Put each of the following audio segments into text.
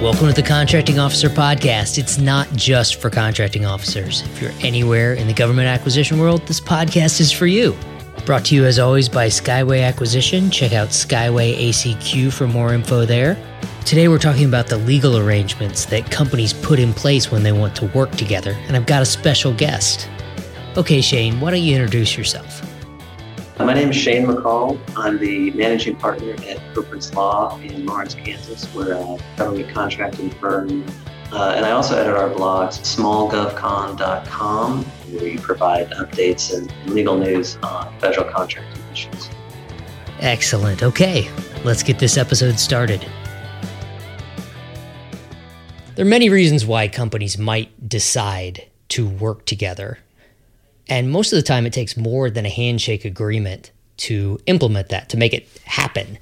Welcome to the Contracting Officer Podcast. It's not just for contracting officers. If you're anywhere in the government acquisition world, this podcast is for you. Brought to you as always by Skyway Acquisition. Check out Skyway ACQ for more info there. Today we're talking about the legal arrangements that companies put in place when they want to work together, and I've got a special guest. Okay, Shane, why don't you introduce yourself? My name is Shane McCall. I'm the managing partner at Koprince Law in Lawrence, Kansas. We're a government contracting firm. Uh, and I also edit our blogs, smallgovcon.com, where we provide updates and legal news on federal contracting issues. Excellent. Okay, let's get this episode started. There are many reasons why companies might decide to work together and most of the time, it takes more than a handshake agreement to implement that, to make it happen.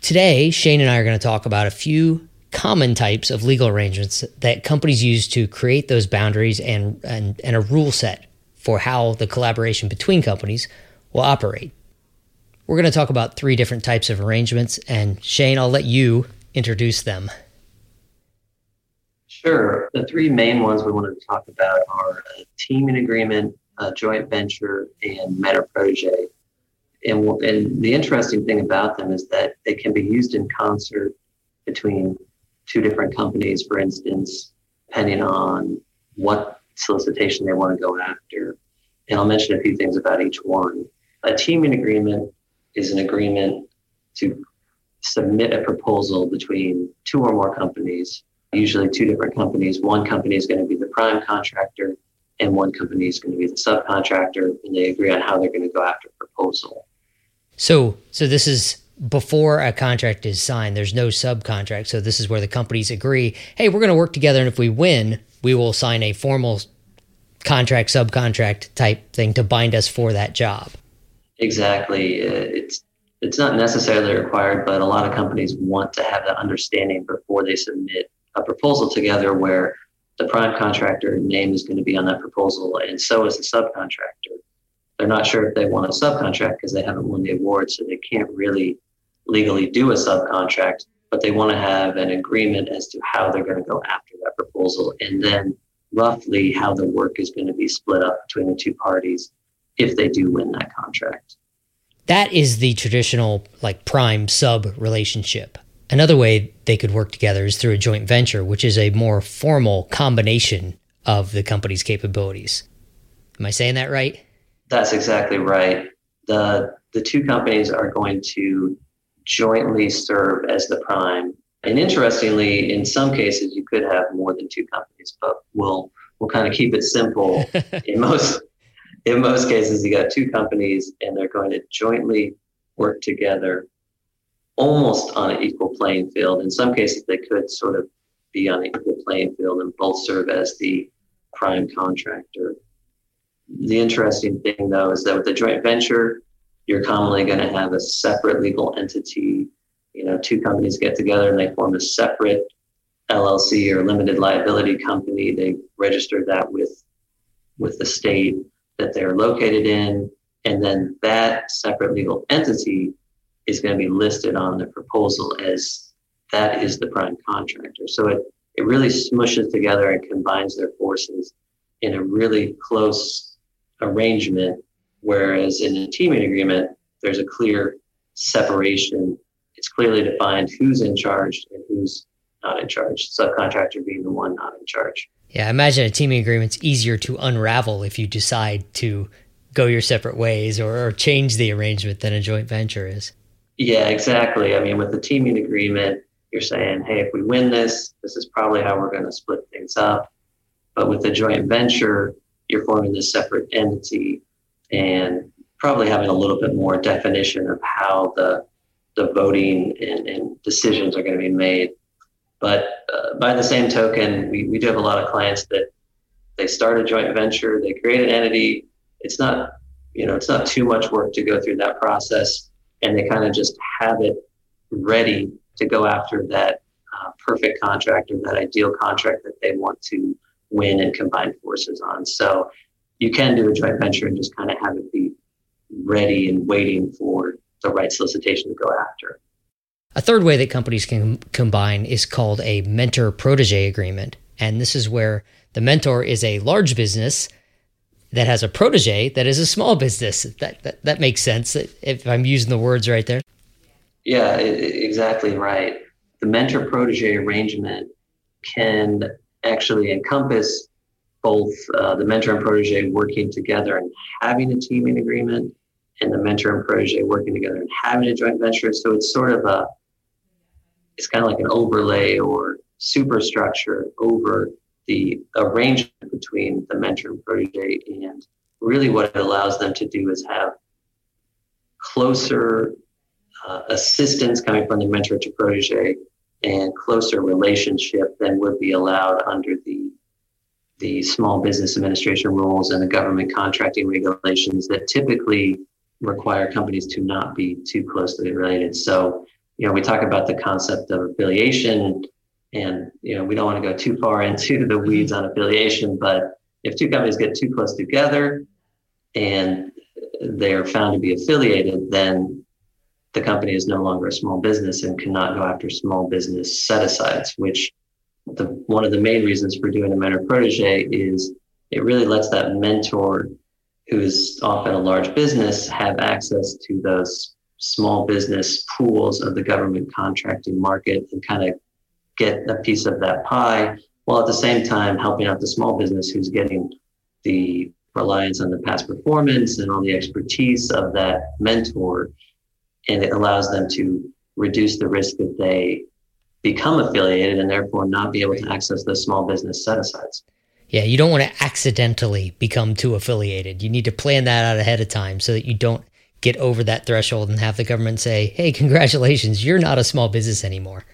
Today, Shane and I are going to talk about a few common types of legal arrangements that companies use to create those boundaries and, and, and a rule set for how the collaboration between companies will operate. We're going to talk about three different types of arrangements, and Shane, I'll let you introduce them. Sure. The three main ones we wanted to talk about are a teaming agreement, a joint venture, and Protégé. And, and the interesting thing about them is that they can be used in concert between two different companies, for instance, depending on what solicitation they want to go after. And I'll mention a few things about each one. A teaming agreement is an agreement to submit a proposal between two or more companies, usually two different companies. One company is going to be the prime contractor, and one company is going to be the subcontractor, and they agree on how they're going to go after a proposal. So, so this is before a contract is signed. There's no subcontract. So this is where the companies agree, hey, we're going to work together, and if we win, we will sign a formal contract, subcontract type thing to bind us for that job. Exactly. Uh, it's it's not necessarily required, but a lot of companies want to have that understanding before they submit a proposal together where the prime contractor name is going to be on that proposal, and so is the subcontractor. They're not sure if they want a subcontract because they haven't won the award, so they can't really legally do a subcontract, but they want to have an agreement as to how they're going to go after that proposal and then roughly how the work is going to be split up between the two parties if they do win that contract. That is the traditional like prime sub relationship. Another way they could work together is through a joint venture, which is a more formal combination of the company's capabilities. Am I saying that right? That's exactly right. The the two companies are going to jointly serve as the prime. And interestingly, in some cases you could have more than two companies, but we'll we'll kind of keep it simple. in most in most cases you got two companies and they're going to jointly work together almost on an equal playing field. In some cases, they could sort of be on an equal playing field and both serve as the prime contractor. The interesting thing, though, is that with a joint venture, you're commonly going to have a separate legal entity. You know, two companies get together and they form a separate LLC or limited liability company. They register that with with the state that they're located in, and then that separate legal entity is going to be listed on the proposal as that is the prime contractor. So it, it really smushes together and combines their forces in a really close arrangement. Whereas in a teaming agreement, there's a clear separation. It's clearly defined who's in charge and who's not in charge. Subcontractor being the one not in charge. Yeah, I imagine a teaming agreement's easier to unravel if you decide to go your separate ways or, or change the arrangement than a joint venture is. Yeah, exactly. I mean, with the teaming agreement, you're saying, hey, if we win this, this is probably how we're going to split things up. But with the joint venture, you're forming this separate entity and probably having a little bit more definition of how the the voting and, and decisions are going to be made. But uh, by the same token, we, we do have a lot of clients that they start a joint venture, they create an entity. It's not, you know, it's not too much work to go through that process and they kind of just have it ready to go after that uh, perfect contract or that ideal contract that they want to win and combine forces on. So you can do a joint venture and just kind of have it be ready and waiting for the right solicitation to go after. A third way that companies can combine is called a mentor protege agreement. And this is where the mentor is a large business that has a protege that is a small business. That, that, that makes sense if I'm using the words right there. Yeah, exactly right. The mentor protege arrangement can actually encompass both uh, the mentor and protege working together and having a teaming agreement, and the mentor and protege working together and having a joint venture. So it's sort of a, it's kind of like an overlay or superstructure over the arrangement between the mentor and protege. And really, what it allows them to do is have closer uh, assistance coming from the mentor to protege and closer relationship than would be allowed under the the small business administration rules and the government contracting regulations that typically require companies to not be too closely related. So, you know, we talk about the concept of affiliation and, you know, we don't want to go too far into the mm-hmm. weeds on affiliation, but if two companies get too close together and they're found to be affiliated, then the company is no longer a small business and cannot go after small business set asides, which the, one of the main reasons for doing a mentor protege is it really lets that mentor who's often a large business have access to those small business pools of the government contracting market and kind of get a piece of that pie while at the same time helping out the small business who's getting the reliance on the past performance and all the expertise of that mentor and it allows them to reduce the risk that they become affiliated and therefore not be able to access the small business set asides. Yeah, you don't want to accidentally become too affiliated. You need to plan that out ahead of time so that you don't get over that threshold and have the government say, hey, congratulations, you're not a small business anymore.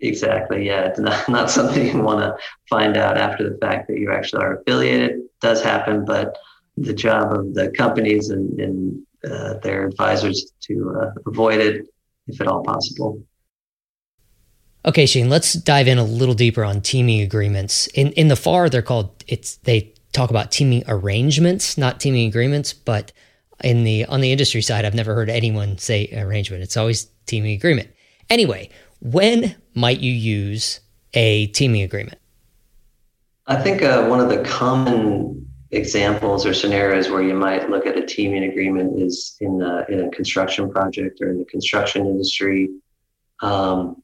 Exactly. Yeah. It's not, not something you want to find out after the fact that you actually are affiliated. It does happen, but the job of the companies and, and uh, their advisors to uh, avoid it if at all possible. Okay, Shane, let's dive in a little deeper on teaming agreements. In in the FAR, they're called it's they talk about teaming arrangements, not teaming agreements, but in the on the industry side, I've never heard anyone say arrangement. It's always teaming agreement. Anyway, when might you use a teaming agreement? I think uh, one of the common examples or scenarios where you might look at a teaming agreement is in, a, in a construction project or in the construction industry. Um,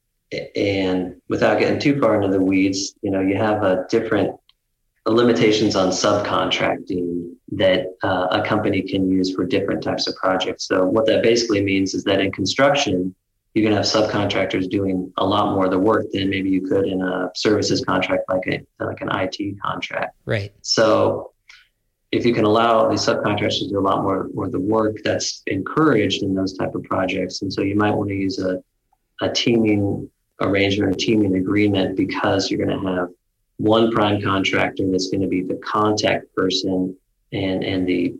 and without getting too far into the weeds, you know, you have a different limitations on subcontracting that uh, a company can use for different types of projects. So what that basically means is that in construction, you can have subcontractors doing a lot more of the work than maybe you could in a services contract like a like an IT contract. Right. So if you can allow these subcontractors to do a lot more, more of the work that's encouraged in those type of projects. And so you might want to use a, a teaming arrangement, a teaming agreement, because you're going to have one prime contractor that's going to be the contact person and, and the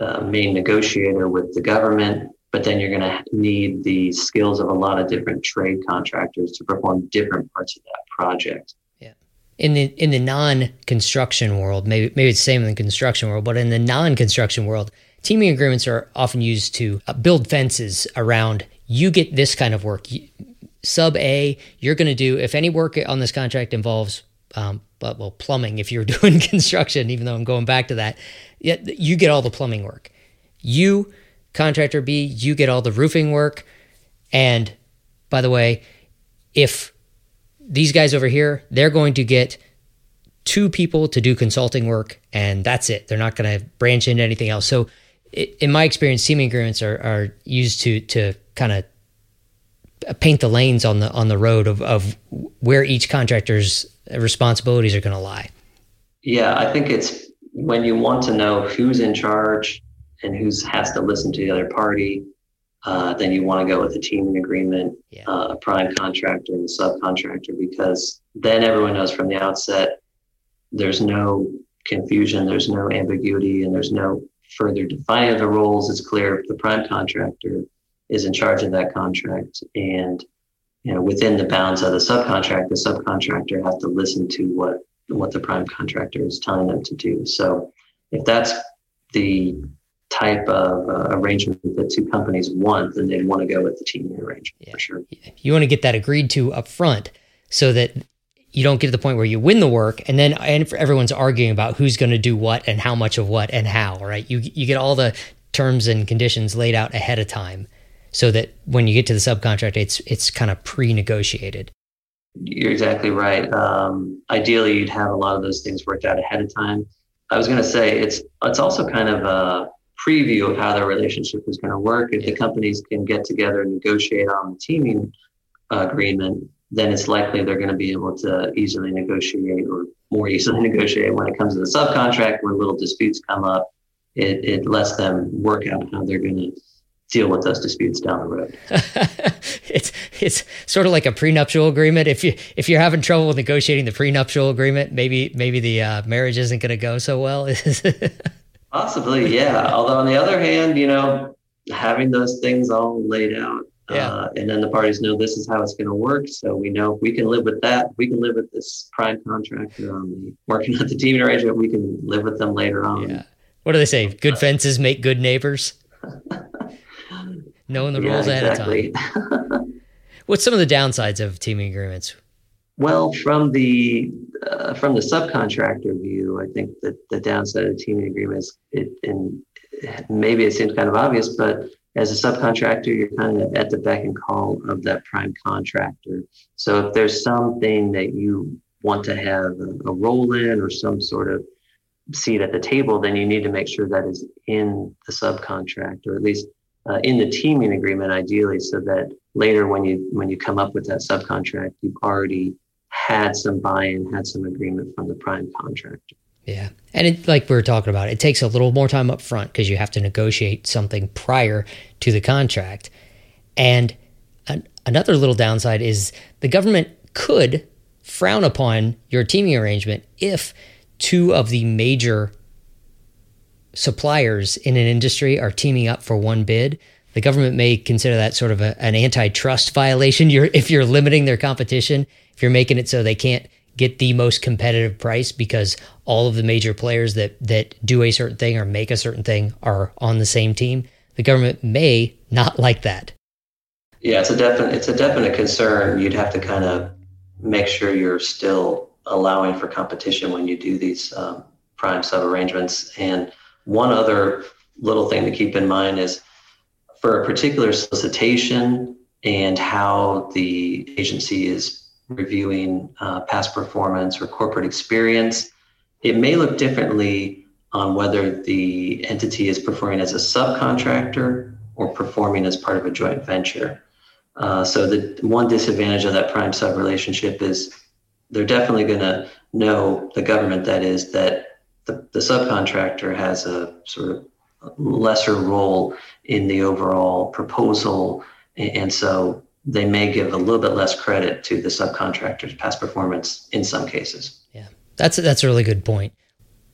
uh, main negotiator with the government. But then you're going to need the skills of a lot of different trade contractors to perform different parts of that project Yeah. in the in the non-construction world, maybe maybe it's the same in the construction world, but in the non-construction world, teaming agreements are often used to uh, build fences around you get this kind of work. Sub A, you're going to do if any work on this contract involves um, but well, plumbing. If you're doing construction, even though I'm going back to that, you get all the plumbing work. You, contractor B, you get all the roofing work. And by the way, if these guys over here, they're going to get two people to do consulting work, and that's it. They're not going to branch into anything else. So, in my experience, teaming agreements are, are used to to kind of paint the lanes on the on the road of, of where each contractor's responsibilities are going to lie. Yeah, I think it's when you want to know who's in charge and who's has to listen to the other party uh, then you want to go with a teaming agreement, yeah. uh, a prime contractor and a subcontractor, because then everyone knows from the outset there's no confusion, there's no ambiguity, and there's no further defining of the roles. It's clear the prime contractor is in charge of that contract, and you know within the bounds of the subcontract, the subcontractor has to listen to what what the prime contractor is telling them to do. So if that's the type of uh, arrangement that two companies want, then they'd want to go with the teaming arrangement yeah. for sure. You want to get that agreed to up front so that you don't get to the point where you win the work and then and everyone's arguing about who's going to do what and how much of what and how, right? You you get all the terms and conditions laid out ahead of time so that when you get to the subcontract it's it's kind of pre-negotiated. You're exactly right. Um, ideally, you'd have a lot of those things worked out ahead of time. I was going to say it's it's also kind of a preview of how their relationship is going to work. If the companies can get together and negotiate on the teaming agreement, then it's likely they're going to be able to easily negotiate or more easily negotiate when it comes to the subcontract. When little disputes come up, it, it lets them work out how they're going to deal with those disputes down the road. it's it's sort of like a prenuptial agreement. If you if you're having trouble negotiating the prenuptial agreement, maybe maybe the uh, marriage isn't going to go so well. Possibly, yeah. Although on the other hand, you know, having those things all laid out, yeah. Uh, and then the parties know this is how it's going to work. So we know we can live with that. We can live with this prime contractor on the working out the teaming arrangement. We can live with them later on. Yeah. What do they say? Good fences make good neighbors. Knowing the yeah, rules exactly. ahead of time. What's some of the downsides of teaming agreements? Well, from the uh, from the subcontractor view, I think that the downside of teaming agreements, it, and maybe it seems kind of obvious, but as a subcontractor, you're kind of at the beck and call of that prime contractor. So if there's something that you want to have a, a role in or some sort of seat at the table, then you need to make sure that is in the subcontract or at least uh, in the teaming agreement, ideally, so that later when you when you come up with that subcontract, you've already had some buy-in, had some agreement from the prime contractor. Yeah. And it, like we were talking about, it takes a little more time up front because you have to negotiate something prior to the contract. And an, another little downside is the government could frown upon your teaming arrangement if two of the major suppliers in an industry are teaming up for one bid. The government may consider that sort of a, an antitrust violation. You're, if you're limiting their competition, if you're making it so they can't get the most competitive price because all of the major players that that do a certain thing or make a certain thing are on the same team, the government may not like that. Yeah, it's a definite it's a definite concern. You'd have to kind of make sure you're still allowing for competition when you do these um, prime sub arrangements. And one other little thing to keep in mind is for a particular solicitation and how the agency is reviewing uh, past performance or corporate experience, it may look differently on whether the entity is performing as a subcontractor or performing as part of a joint venture. Uh, so the one disadvantage of that prime sub relationship is they're definitely going to know the government that is that the, the subcontractor has a sort of lesser role in the overall proposal and so they may give a little bit less credit to the subcontractor's past performance in some cases. Yeah, that's that's a really good point.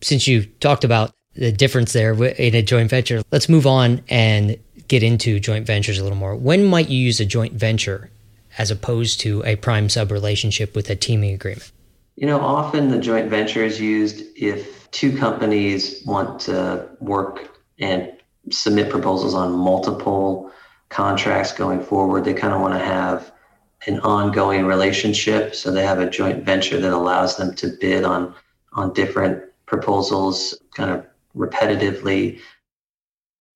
Since you talked about the difference there in a joint venture, let's move on and get into joint ventures a little more. When might you use a joint venture as opposed to a prime sub relationship with a teaming agreement? You know, often the joint venture is used if two companies want to work and submit proposals on multiple contracts going forward. They kind of want to have an ongoing relationship. So they have a joint venture that allows them to bid on on different proposals kind of repetitively.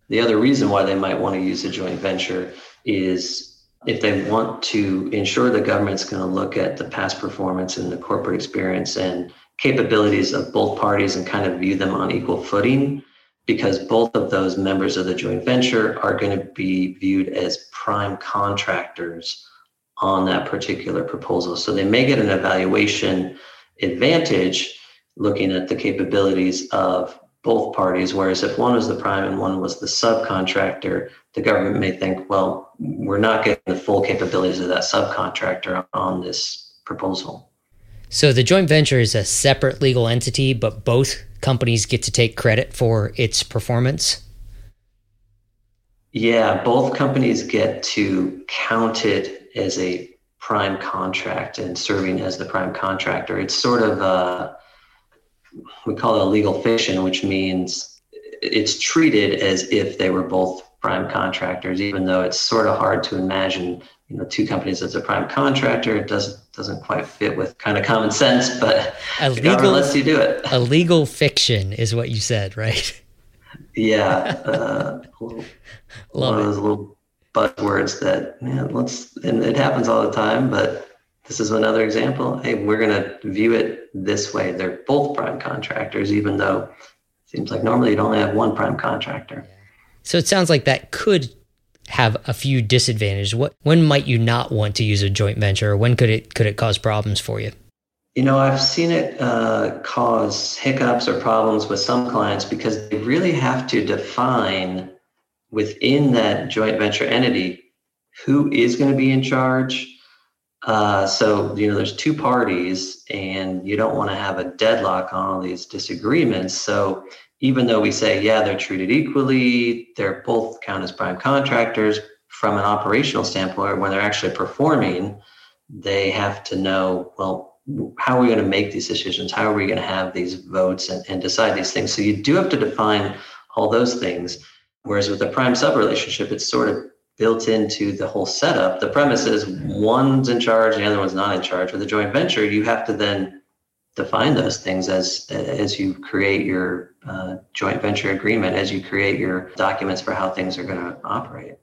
The other reason why they might want to use a joint venture is if they want to ensure the government's going to look at the past performance and the corporate experience and capabilities of both parties and kind of view them on equal footing because both of those members of the joint venture are going to be viewed as prime contractors on that particular proposal. So they may get an evaluation advantage looking at the capabilities of both parties. Whereas if one was the prime and one was the subcontractor, the government may think, well, we're not getting the full capabilities of that subcontractor on this proposal. So the joint venture is a separate legal entity, but both companies get to take credit for its performance? Yeah, both companies get to count it as a prime contract and serving as the prime contractor. It's sort of a, we call it a legal fiction, which means it's treated as if they were both prime contractors, even though it's sort of hard to imagine, you know, two companies as a prime contractor. It doesn't doesn't quite fit with kind of common sense, but a legal, lets you do it. A legal fiction is what you said, right? Yeah, uh, little, one it. of those little buzzwords that man let's and it happens all the time, but this is another example. Hey, we're going to view it this way. They're both prime contractors, even though it seems like normally you'd only have one prime contractor. So it sounds like that could have a few disadvantages. What when might you not want to use a joint venture? When could it could it cause problems for you? You know, I've seen it uh, cause hiccups or problems with some clients because they really have to define within that joint venture entity who is going to be in charge uh, so you know, there's two parties, and you don't want to have a deadlock on all these disagreements. So even though we say, yeah, they're treated equally, they're both count as prime contractors. From an operational standpoint, when they're actually performing, they have to know, well, how are we going to make these decisions? How are we going to have these votes and, and decide these things? So you do have to define all those things. Whereas with a prime sub relationship, it's sort of built into the whole setup. The premise is one's in charge, the other one's not in charge. With a joint venture, you have to then define those things as as you create your uh, joint venture agreement, as you create your documents for how things are going to operate.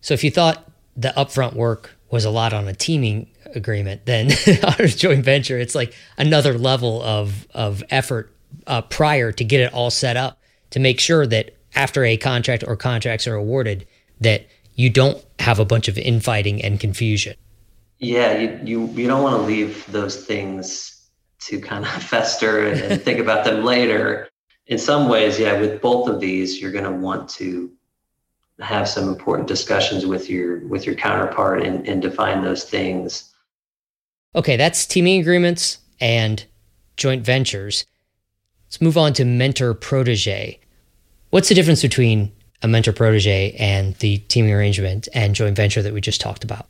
So, if you thought the upfront work was a lot on a teaming agreement, then on a joint venture, it's like another level of of effort uh, prior to get it all set up to make sure that after a contract or contracts are awarded, that you don't have a bunch of infighting and confusion. Yeah, you you, you don't want to leave those things to kind of fester and think about them later. In some ways, yeah, with both of these, you're going to want to have some important discussions with your with your counterpart and, and define those things. Okay, that's teaming agreements and joint ventures. Let's move on to mentor protege. What's the difference between a mentor protege and the teaming arrangement and joint venture that we just talked about?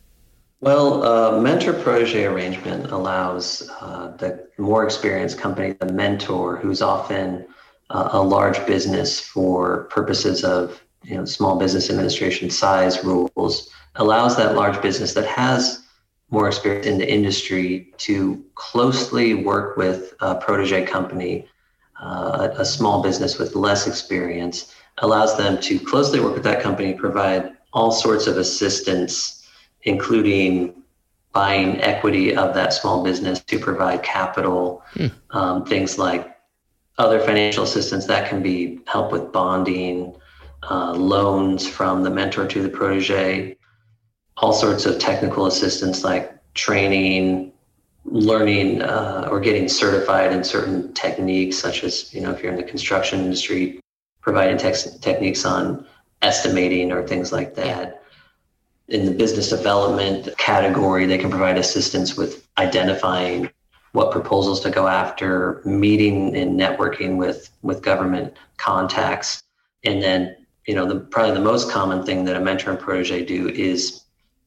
Well, uh, mentor protege arrangement allows uh, the more experienced company, the mentor, who's often uh, a large business for purposes of you know small business administration size rules, allows that large business that has more experience in the industry to closely work with a protege company, uh, a small business with less experience allows them to closely work with that company, provide all sorts of assistance, including buying equity of that small business to provide capital, hmm. um, things like other financial assistance that can be help with bonding, uh, loans from the mentor to the protege, all sorts of technical assistance like training, learning uh, or getting certified in certain techniques, such as you know if you're in the construction industry, providing techniques on estimating or things like that. In the business development category, they can provide assistance with identifying what proposals to go after, meeting and networking with with government contacts, and then you know the probably the most common thing that a mentor and protege do is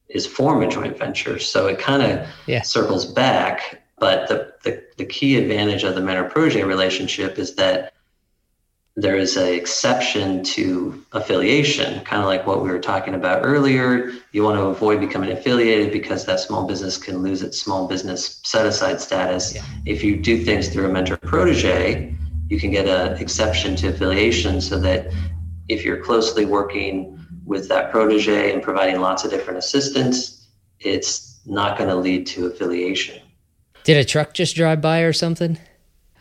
is form a joint venture. So it kind of yeah. circles back, but the, the the key advantage of the mentor protege relationship is that there is an exception to affiliation, kind of like what we were talking about earlier. You want to avoid becoming affiliated because that small business can lose its small business set aside status. Yeah. If you do things through a mentor protege, you can get an exception to affiliation so that if you're closely working with that protege and providing lots of different assistance, it's not going to lead to affiliation. Did a truck just drive by or something?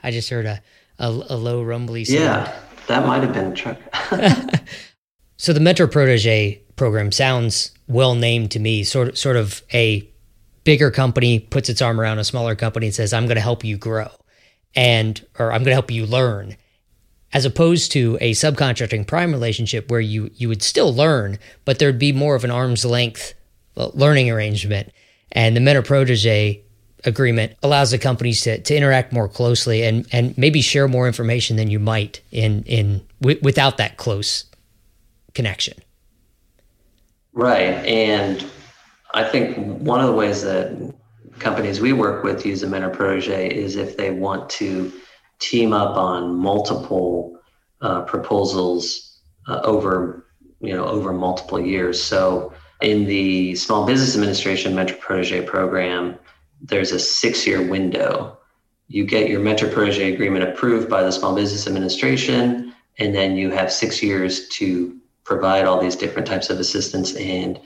I just heard a a, a low rumbly sound. Yeah, that might have been a truck. so the mentor protege program sounds well named to me. Sort of, sort of a bigger company puts its arm around a smaller company and says, "I'm going to help you grow," and or "I'm going to help you learn." As opposed to a subcontracting prime relationship where you you would still learn, but there'd be more of an arm's length uh, learning arrangement. And the mentor protege agreement allows the companies to, to interact more closely and, and maybe share more information than you might in, in w- without that close connection. Right. And I think one of the ways that companies we work with use a mentor protege is if they want to team up on multiple uh, proposals uh, over you know over multiple years. So in the Small Business Administration Mentor Protege program, there's a six-year window. You get your Mentor Protege agreement approved by the Small Business Administration, and then you have six years to provide all these different types of assistance and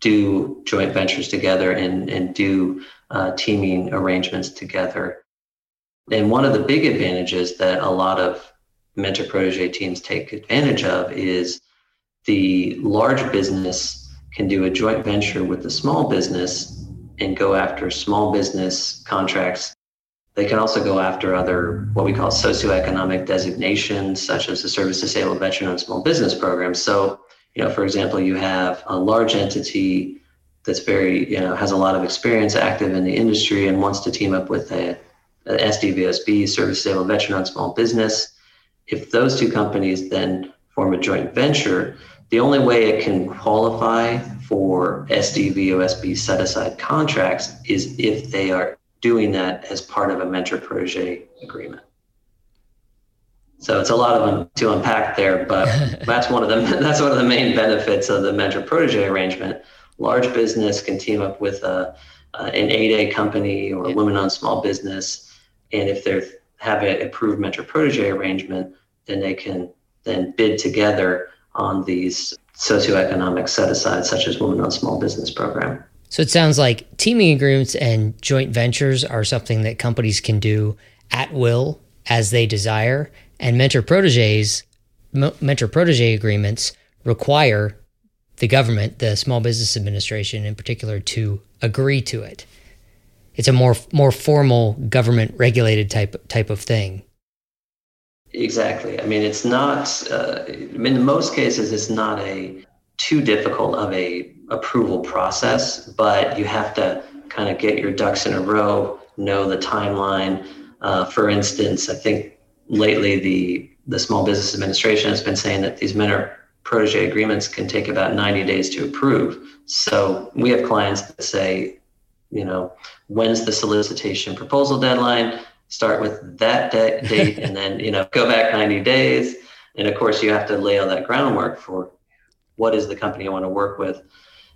do joint ventures together and, and do uh, teaming arrangements together. And one of the big advantages that a lot of mentor protege teams take advantage of is the large business can do a joint venture with the small business and go after small business contracts. They can also go after other what we call socioeconomic designations, such as the Service Disabled Veteran and Small Business Program. So, you know, for example, you have a large entity that's very, you know, has a lot of experience active in the industry and wants to team up with a, a SDVSB, Service Disabled Veteran on Small Business. If those two companies then form a joint venture, the only way it can qualify for SDVOSB set aside contracts is if they are doing that as part of a mentor protege agreement. So it's a lot of them to unpack there, but that's one of the that's one of the main benefits of the mentor protege arrangement. Large business can team up with a, uh, an 8A company or a women-owned small business, and if they have an approved mentor protege arrangement, then they can then bid together on these socioeconomic set aside, such as Women-Owned Small Business Program. So it sounds like teaming agreements and joint ventures are something that companies can do at will as they desire, and mentor proteges, mentor protege agreements require the government, the Small Business Administration in particular, to agree to it. It's a more more formal government regulated type type of thing. Exactly. I mean, it's not. Uh, I mean, in most cases, it's not a too difficult of a approval process, but you have to kind of get your ducks in a row, know the timeline. Uh, for instance, I think lately the the Small Business Administration has been saying that these mentor protege agreements can take about 90 days to approve. So we have clients that say, you know, when's the solicitation proposal deadline? Start with that date and then you know go back 90 days. And of course you have to lay all that groundwork for what is the company i want to work with.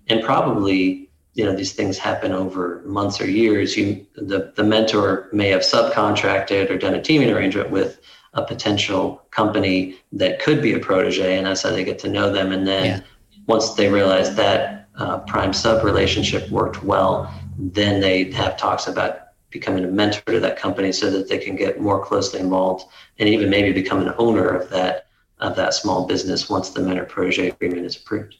And probably you know these things happen over months or years. You the, the mentor may have subcontracted or done a teaming arrangement with a potential company that could be a protege and that's how they get to know them. And then yeah. once they realize that uh, prime sub relationship worked well then they have talks about becoming a mentor to that company so that they can get more closely involved and even maybe become an owner of that of that small business once the mentor protege agreement is approved.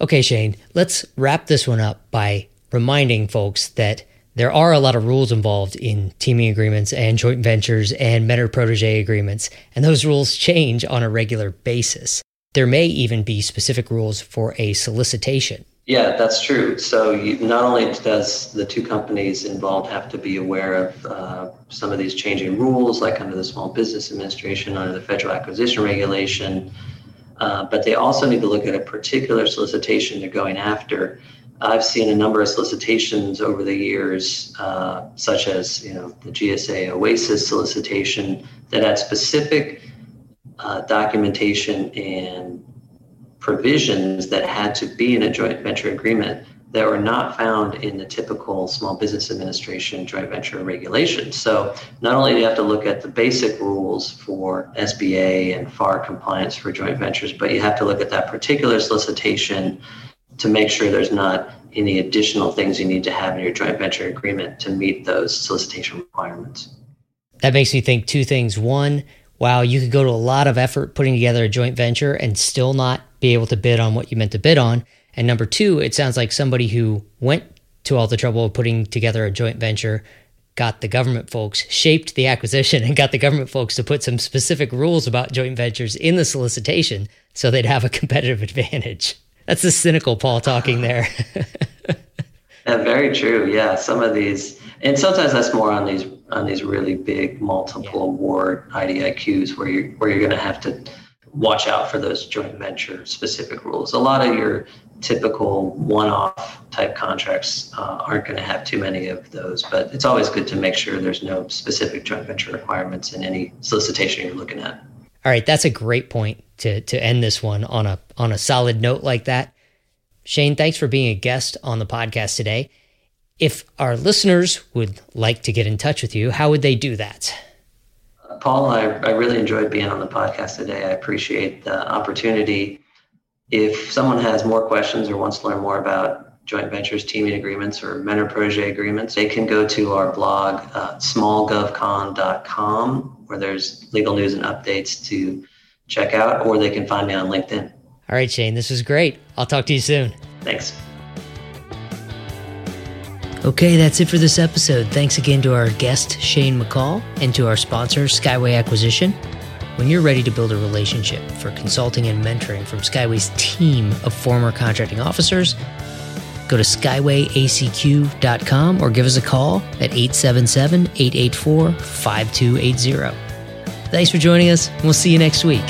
Okay, Shane, let's wrap this one up by reminding folks that there are a lot of rules involved in teaming agreements and joint ventures and mentor protege agreements, and those rules change on a regular basis. There may even be specific rules for a solicitation. Yeah, that's true. So you, not only does the two companies involved have to be aware of uh, some of these changing rules, like under the Small Business Administration, under the Federal Acquisition Regulation, uh, but they also need to look at a particular solicitation they're going after. I've seen a number of solicitations over the years, uh, such as you know the GSA OASIS solicitation that had specific uh, documentation and provisions that had to be in a joint venture agreement that were not found in the typical Small Business Administration joint venture regulations. So not only do you have to look at the basic rules for SBA and FAR compliance for joint ventures, but you have to look at that particular solicitation to make sure there's not any additional things you need to have in your joint venture agreement to meet those solicitation requirements. That makes me think two things. One, wow, you could go to a lot of effort putting together a joint venture and still not be able to bid on what you meant to bid on. And number two, it sounds like somebody who went to all the trouble of putting together a joint venture got the government folks, shaped the acquisition, and got the government folks to put some specific rules about joint ventures in the solicitation so they'd have a competitive advantage. That's the cynical Paul talking there. yeah, very true. Yeah, some of these, and sometimes that's more on these on these really big multiple yeah. award IDIQs where you're where you're going to have to watch out for those joint venture specific rules. A lot of your typical one-off type contracts uh, aren't going to have too many of those, but it's always good to make sure there's no specific joint venture requirements in any solicitation you're looking at. All right, that's a great point to to end this one on a on a solid note like that. Shane, thanks for being a guest on the podcast today. If our listeners would like to get in touch with you, how would they do that? Paul, I, I really enjoyed being on the podcast today. I appreciate the opportunity. If someone has more questions or wants to learn more about joint ventures, teaming agreements, or mentor protege agreements, they can go to our blog, uh, smallgovcon.com, where there's legal news and updates to check out, or they can find me on LinkedIn. All right, Shane, this was great. I'll talk to you soon. Thanks. Okay, that's it for this episode. Thanks again to our guest, Shane McCall, and to our sponsor, Skyway Acquisition. When you're ready to build a relationship for consulting and mentoring from Skyway's team of former contracting officers, go to skywayacq.com or give us a call at 877 884 5280. Thanks for joining us. We'll see you next week.